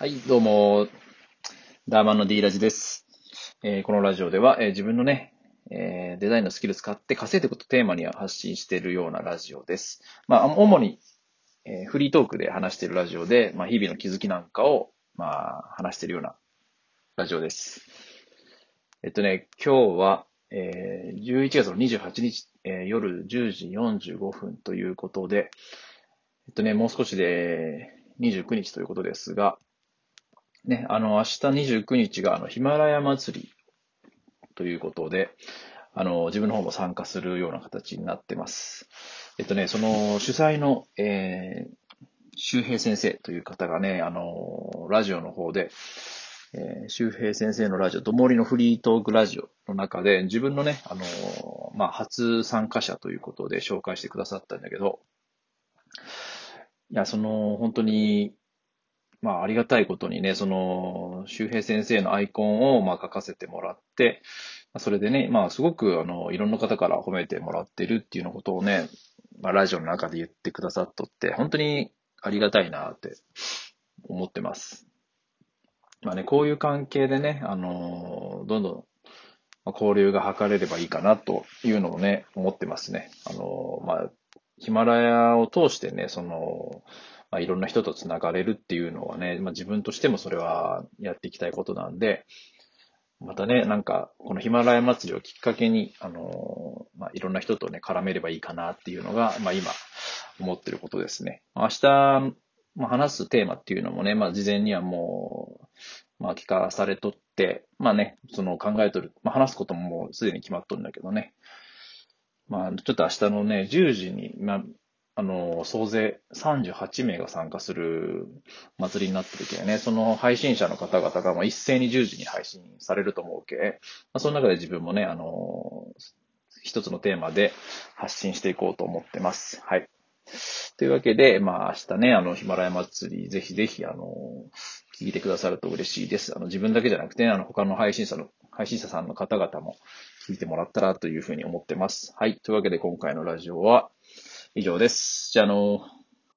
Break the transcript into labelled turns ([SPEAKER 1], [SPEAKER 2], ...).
[SPEAKER 1] はい、どうも、ダーマンの D ラジです。えーこのラジオでは、えー自分のね、えーデザインのスキル使って稼いでいくことテーマに発信しているようなラジオです。まあ、主に、えフリートークで話しているラジオで、まあ、日々の気づきなんかを、まあ、話しているようなラジオです。えっとね、今日は、えー11月の28日、え夜10時45分ということで、えっとね、もう少しで29日ということですが、ね、あの、明日29日が、あの、ヒマラヤ祭りということで、あの、自分の方も参加するような形になってます。えっとね、その主催の、えー、周平先生という方がね、あの、ラジオの方で、えー周平先生のラジオ、どもりのフリートークラジオの中で、自分のね、あの、まあ、初参加者ということで紹介してくださったんだけど、いや、その、本当に、まあ、ありがたいことにね、その、周平先生のアイコンを、まあ、書かせてもらって、まあそれでね、まあ、すごく、あの、いろんな方から褒めてもらってるっていうのことをね、まあ、ラジオの中で言ってくださっとって、本当にありがたいなって思ってます。まあね、こういう関係でね、あの、どんどん、交流が図れればいいかなというのをね、思ってますね。あの、まあ、ヒマラヤを通してね、その、まあ、いろんな人とつながれるっていうのはね、まあ、自分としてもそれはやっていきたいことなんで、またね、なんか、このヒマラヤ祭りをきっかけに、あの、まあ、いろんな人とね、絡めればいいかなっていうのが、まあ、今、思ってることですね。明日、まあ、話すテーマっていうのもね、まあ、事前にはもう、まあ、聞かされとって、まあね、その考えとる、まあ、話すことももうすでに決まっとるんだけどね。まあ、ちょっと明日のね、10時に、まあ、あの、総勢38名が参加する祭りになってるけどね、その配信者の方々がもう一斉に10時に配信されると思うけ、まあ、その中で自分もね、あの、一つのテーマで発信していこうと思ってます。はい。というわけで、まあ明日ね、あの、ヒマラヤ祭り、ぜひぜひ、あの、聞いてくださると嬉しいです。あの、自分だけじゃなくて、あの、他の配信者の、配信者さんの方々も聞いてもらったらというふうに思ってます。はい。というわけで今回のラジオは以上です。じゃあ、あの、